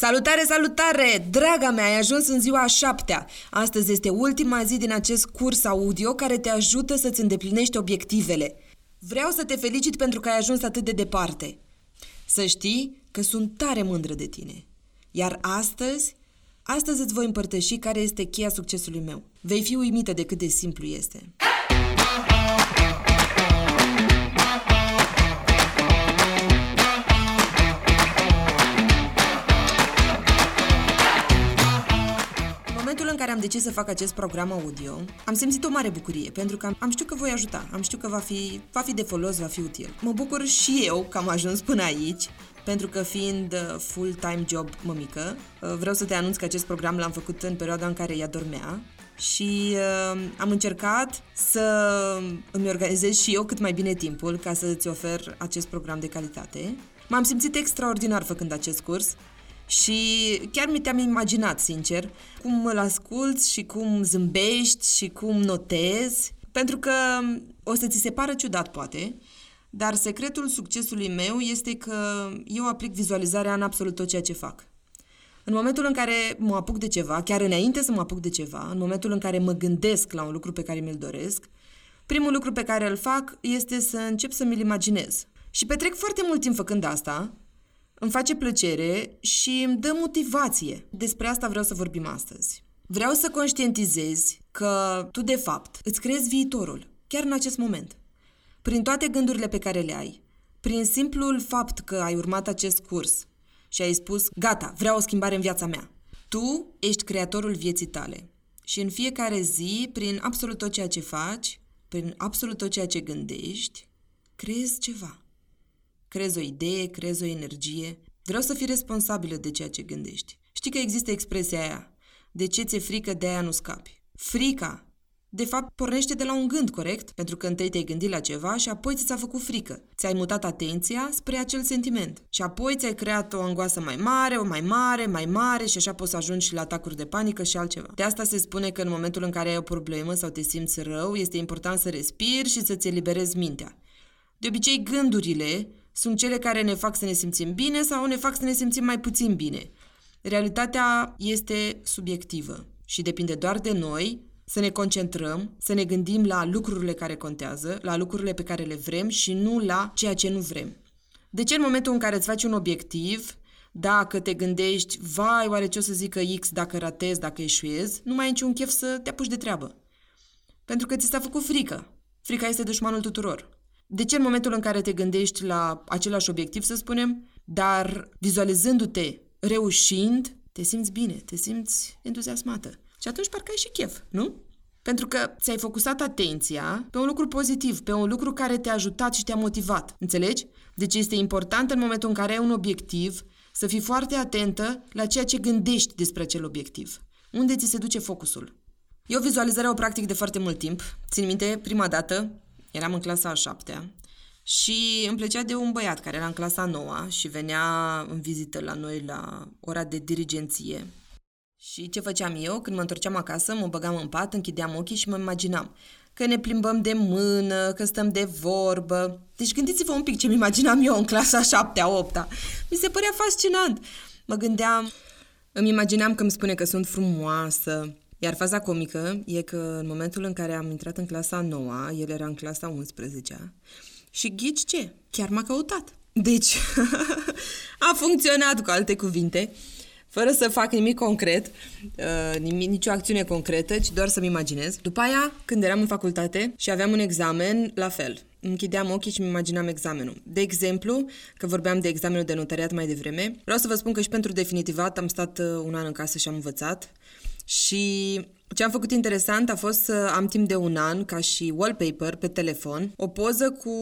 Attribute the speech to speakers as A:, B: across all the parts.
A: Salutare, salutare! Draga mea, ai ajuns în ziua a șaptea. Astăzi este ultima zi din acest curs audio care te ajută să-ți îndeplinești obiectivele. Vreau să te felicit pentru că ai ajuns atât de departe. Să știi că sunt tare mândră de tine. Iar astăzi, astăzi îți voi împărtăși care este cheia succesului meu. Vei fi uimită de cât de simplu este. Am decis să fac acest program audio, am simțit o mare bucurie, pentru că am știut că voi ajuta, am știut că va fi, va fi de folos, va fi util. Mă bucur și eu că am ajuns până aici, pentru că fiind uh, full-time job mămică, uh, vreau să te anunț că acest program l-am făcut în perioada în care ea dormea și uh, am încercat să îmi organizez și eu cât mai bine timpul ca să-ți ofer acest program de calitate. M-am simțit extraordinar făcând acest curs și chiar mi te-am imaginat, sincer, cum îl asculți și cum zâmbești și cum notezi, pentru că o să ți se pară ciudat, poate, dar secretul succesului meu este că eu aplic vizualizarea în absolut tot ceea ce fac. În momentul în care mă apuc de ceva, chiar înainte să mă apuc de ceva, în momentul în care mă gândesc la un lucru pe care mi-l doresc, primul lucru pe care îl fac este să încep să mi-l imaginez. Și petrec foarte mult timp făcând asta, îmi face plăcere și îmi dă motivație. Despre asta vreau să vorbim astăzi. Vreau să conștientizezi că tu, de fapt, îți creezi viitorul, chiar în acest moment. Prin toate gândurile pe care le ai, prin simplul fapt că ai urmat acest curs și ai spus, gata, vreau o schimbare în viața mea. Tu ești creatorul vieții tale. Și în fiecare zi, prin absolut tot ceea ce faci, prin absolut tot ceea ce gândești, creezi ceva. Crezi o idee, crezi o energie. Vreau să fii responsabilă de ceea ce gândești. Știi că există expresia aia. De ce ți-e frică, de aia nu scapi. Frica, de fapt, pornește de la un gând, corect? Pentru că întâi te-ai gândit la ceva și apoi ți s-a făcut frică. Ți-ai mutat atenția spre acel sentiment. Și apoi ți-ai creat o angoasă mai mare, o mai mare, mai mare și așa poți să ajungi și la atacuri de panică și altceva. De asta se spune că în momentul în care ai o problemă sau te simți rău, este important să respiri și să-ți eliberezi mintea. De obicei, gândurile sunt cele care ne fac să ne simțim bine sau ne fac să ne simțim mai puțin bine. Realitatea este subiectivă și depinde doar de noi să ne concentrăm, să ne gândim la lucrurile care contează, la lucrurile pe care le vrem și nu la ceea ce nu vrem. De ce în momentul în care îți faci un obiectiv, dacă te gândești, vai, oare ce o să zică X dacă ratezi, dacă eșuezi, nu mai ai niciun chef să te apuci de treabă. Pentru că ți s-a făcut frică. Frica este dușmanul tuturor. De ce în momentul în care te gândești la același obiectiv, să spunem, dar vizualizându-te reușind, te simți bine, te simți entuziasmată. Și atunci parcă ai și chef, nu? Pentru că ți-ai focusat atenția pe un lucru pozitiv, pe un lucru care te-a ajutat și te-a motivat. Înțelegi? Deci este important în momentul în care ai un obiectiv să fii foarte atentă la ceea ce gândești despre acel obiectiv. Unde ți se duce focusul? Eu vizualizarea o practic de foarte mult timp. Țin minte, prima dată, Eram în clasa a șaptea și îmi plăcea de un băiat care era în clasa a noua și venea în vizită la noi la ora de dirigenție. Și ce făceam eu? Când mă întorceam acasă, mă băgam în pat, închideam ochii și mă imaginam că ne plimbăm de mână, că stăm de vorbă. Deci gândiți-vă un pic ce-mi imaginam eu în clasa a șaptea, a opta. Mi se părea fascinant. Mă gândeam, îmi imaginam că îmi spune că sunt frumoasă, iar faza comică e că în momentul în care am intrat în clasa 9 el era în clasa 11 și ghici ce? Chiar m-a căutat. Deci, a funcționat cu alte cuvinte, fără să fac nimic concret, uh, nimic, nicio acțiune concretă, ci doar să-mi imaginez. După aia, când eram în facultate și aveam un examen, la fel. Închideam ochii și îmi imaginam examenul. De exemplu, că vorbeam de examenul de notariat mai devreme, vreau să vă spun că și pentru definitivat am stat uh, un an în casă și am învățat și ce am făcut interesant a fost să am timp de un an, ca și wallpaper pe telefon, o poză cu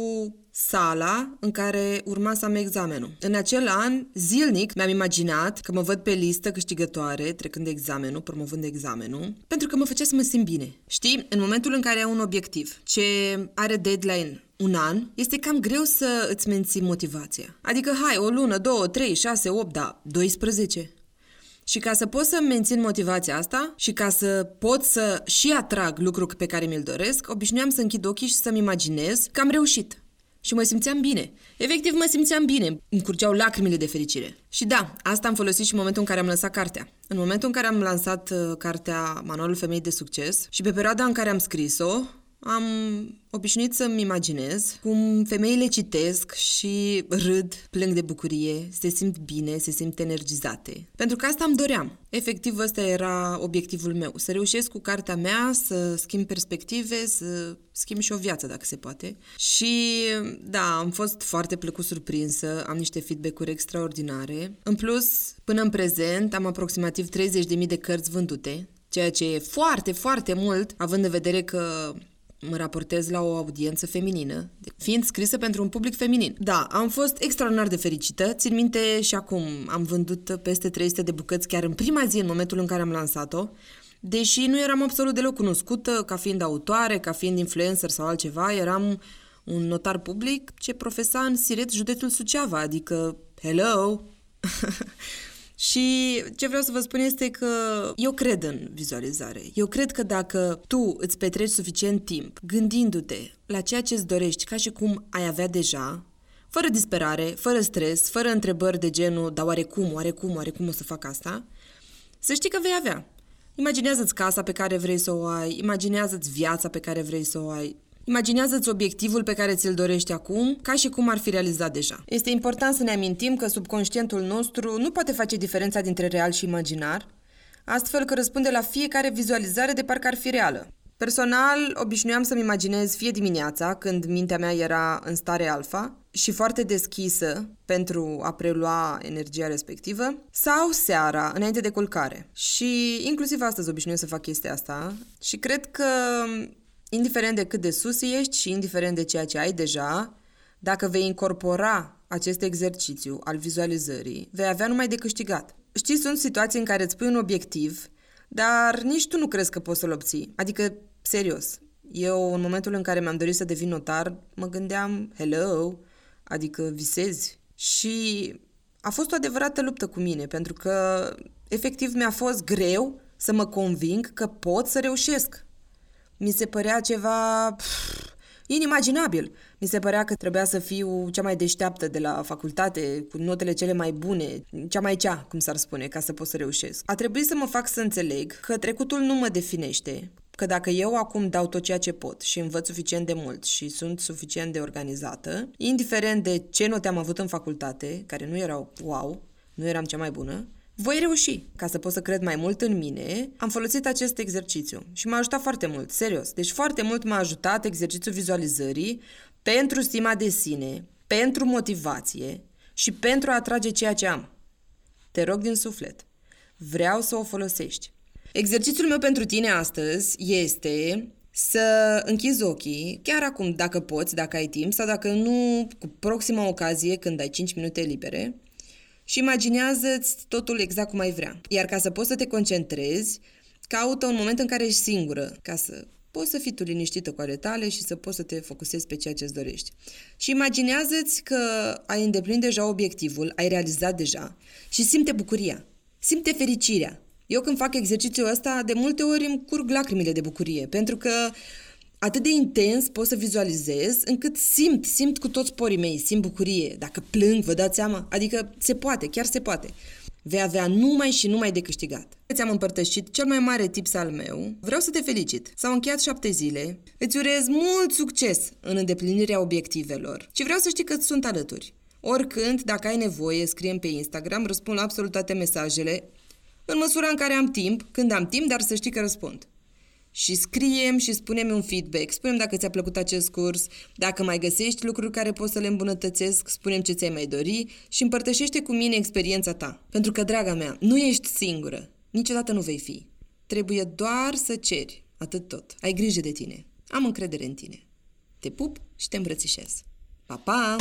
A: sala în care urma să am examenul. În acel an, zilnic, mi-am imaginat că mă văd pe listă câștigătoare, trecând de examenul, promovând examenul, pentru că mă făcea să mă simt bine. Știi, în momentul în care ai un obiectiv ce are deadline un an, este cam greu să îți menții motivația. Adică, hai, o lună, două, trei, șase, opt, da, 12. Și ca să pot să mențin motivația asta și ca să pot să și atrag lucrul pe care mi-l doresc, obișnuiam să închid ochii și să-mi imaginez că am reușit. și mă simțeam bine. Efectiv, mă simțeam bine. Îmi curgeau lacrimile de fericire. Și da, asta am folosit și în momentul în care am lăsat cartea. În momentul în care am lansat uh, cartea Manualul Femei de Succes și pe perioada în care am scris-o, am obișnuit să-mi imaginez cum femeile citesc și râd, plâng de bucurie, se simt bine, se simt energizate. Pentru că asta îmi doream. Efectiv, ăsta era obiectivul meu. Să reușesc cu cartea mea să schimb perspective, să schimb și o viață, dacă se poate. Și, da, am fost foarte plăcut surprinsă, am niște feedback-uri extraordinare. În plus, până în prezent, am aproximativ 30.000 de cărți vândute, ceea ce e foarte, foarte mult, având în vedere că mă raportez la o audiență feminină, fiind scrisă pentru un public feminin. Da, am fost extraordinar de fericită. Țin minte și acum am vândut peste 300 de bucăți chiar în prima zi, în momentul în care am lansat-o. Deși nu eram absolut deloc cunoscută ca fiind autoare, ca fiind influencer sau altceva, eram un notar public ce profesa în Siret, județul Suceava, adică hello! Și ce vreau să vă spun este că eu cred în vizualizare. Eu cred că dacă tu îți petreci suficient timp gândindu-te la ceea ce îți dorești ca și cum ai avea deja, fără disperare, fără stres, fără întrebări de genul, dar oare cum, oare cum, oare cum o să fac asta, să știi că vei avea. Imaginează-ți casa pe care vrei să o ai, imaginează-ți viața pe care vrei să o ai, Imaginează-ți obiectivul pe care ți-l dorești acum, ca și cum ar fi realizat deja. Este important să ne amintim că subconștientul nostru nu poate face diferența dintre real și imaginar, astfel că răspunde la fiecare vizualizare de parcă ar fi reală. Personal, obișnuiam să-mi imaginez fie dimineața, când mintea mea era în stare alfa și foarte deschisă pentru a prelua energia respectivă, sau seara, înainte de culcare. Și inclusiv astăzi obișnuiesc să fac chestia asta și cred că indiferent de cât de sus ești și indiferent de ceea ce ai deja, dacă vei incorpora acest exercițiu al vizualizării, vei avea numai de câștigat. Știi, sunt situații în care îți pui un obiectiv, dar nici tu nu crezi că poți să-l obții. Adică, serios, eu în momentul în care mi-am dorit să devin notar, mă gândeam, hello, adică visezi. Și a fost o adevărată luptă cu mine, pentru că efectiv mi-a fost greu să mă conving că pot să reușesc mi se părea ceva pf, inimaginabil. Mi se părea că trebuia să fiu cea mai deșteaptă de la facultate, cu notele cele mai bune, cea mai cea, cum s-ar spune, ca să pot să reușesc. A trebuit să mă fac să înțeleg că trecutul nu mă definește, că dacă eu acum dau tot ceea ce pot și învăț suficient de mult și sunt suficient de organizată, indiferent de ce note am avut în facultate, care nu erau wow, nu eram cea mai bună, voi reuși. Ca să pot să cred mai mult în mine, am folosit acest exercițiu și m-a ajutat foarte mult, serios. Deci foarte mult m-a ajutat exercițiul vizualizării pentru stima de sine, pentru motivație și pentru a atrage ceea ce am. Te rog din suflet. Vreau să o folosești. Exercițiul meu pentru tine astăzi este să închizi ochii, chiar acum, dacă poți, dacă ai timp, sau dacă nu, cu proxima ocazie, când ai 5 minute libere, și imaginează-ți totul exact cum ai vrea. Iar ca să poți să te concentrezi, caută un moment în care ești singură, ca să poți să fii tu liniștită cu ale tale și să poți să te focusezi pe ceea ce îți dorești. Și imaginează-ți că ai îndeplinit deja obiectivul, ai realizat deja și simte bucuria, simte fericirea. Eu când fac exercițiul ăsta, de multe ori îmi curg lacrimile de bucurie, pentru că atât de intens pot să vizualizez încât simt, simt cu toți porii mei, simt bucurie. Dacă plâng, vă dați seama? Adică se poate, chiar se poate. Vei avea numai și numai de câștigat. Ți-am împărtășit cel mai mare tips al meu. Vreau să te felicit. S-au încheiat șapte zile. Îți urez mult succes în îndeplinirea obiectivelor. Și vreau să știi că sunt alături. Oricând, dacă ai nevoie, scriem pe Instagram, răspund la absolut toate mesajele, în măsura în care am timp, când am timp, dar să știi că răspund și scriem și spunem un feedback. Spunem dacă ți-a plăcut acest curs, dacă mai găsești lucruri care poți să le îmbunătățesc, spunem ce ți-ai mai dori și împărtășește cu mine experiența ta. Pentru că, draga mea, nu ești singură. Niciodată nu vei fi. Trebuie doar să ceri. Atât tot. Ai grijă de tine. Am încredere în tine. Te pup și te îmbrățișez. Pa, pa!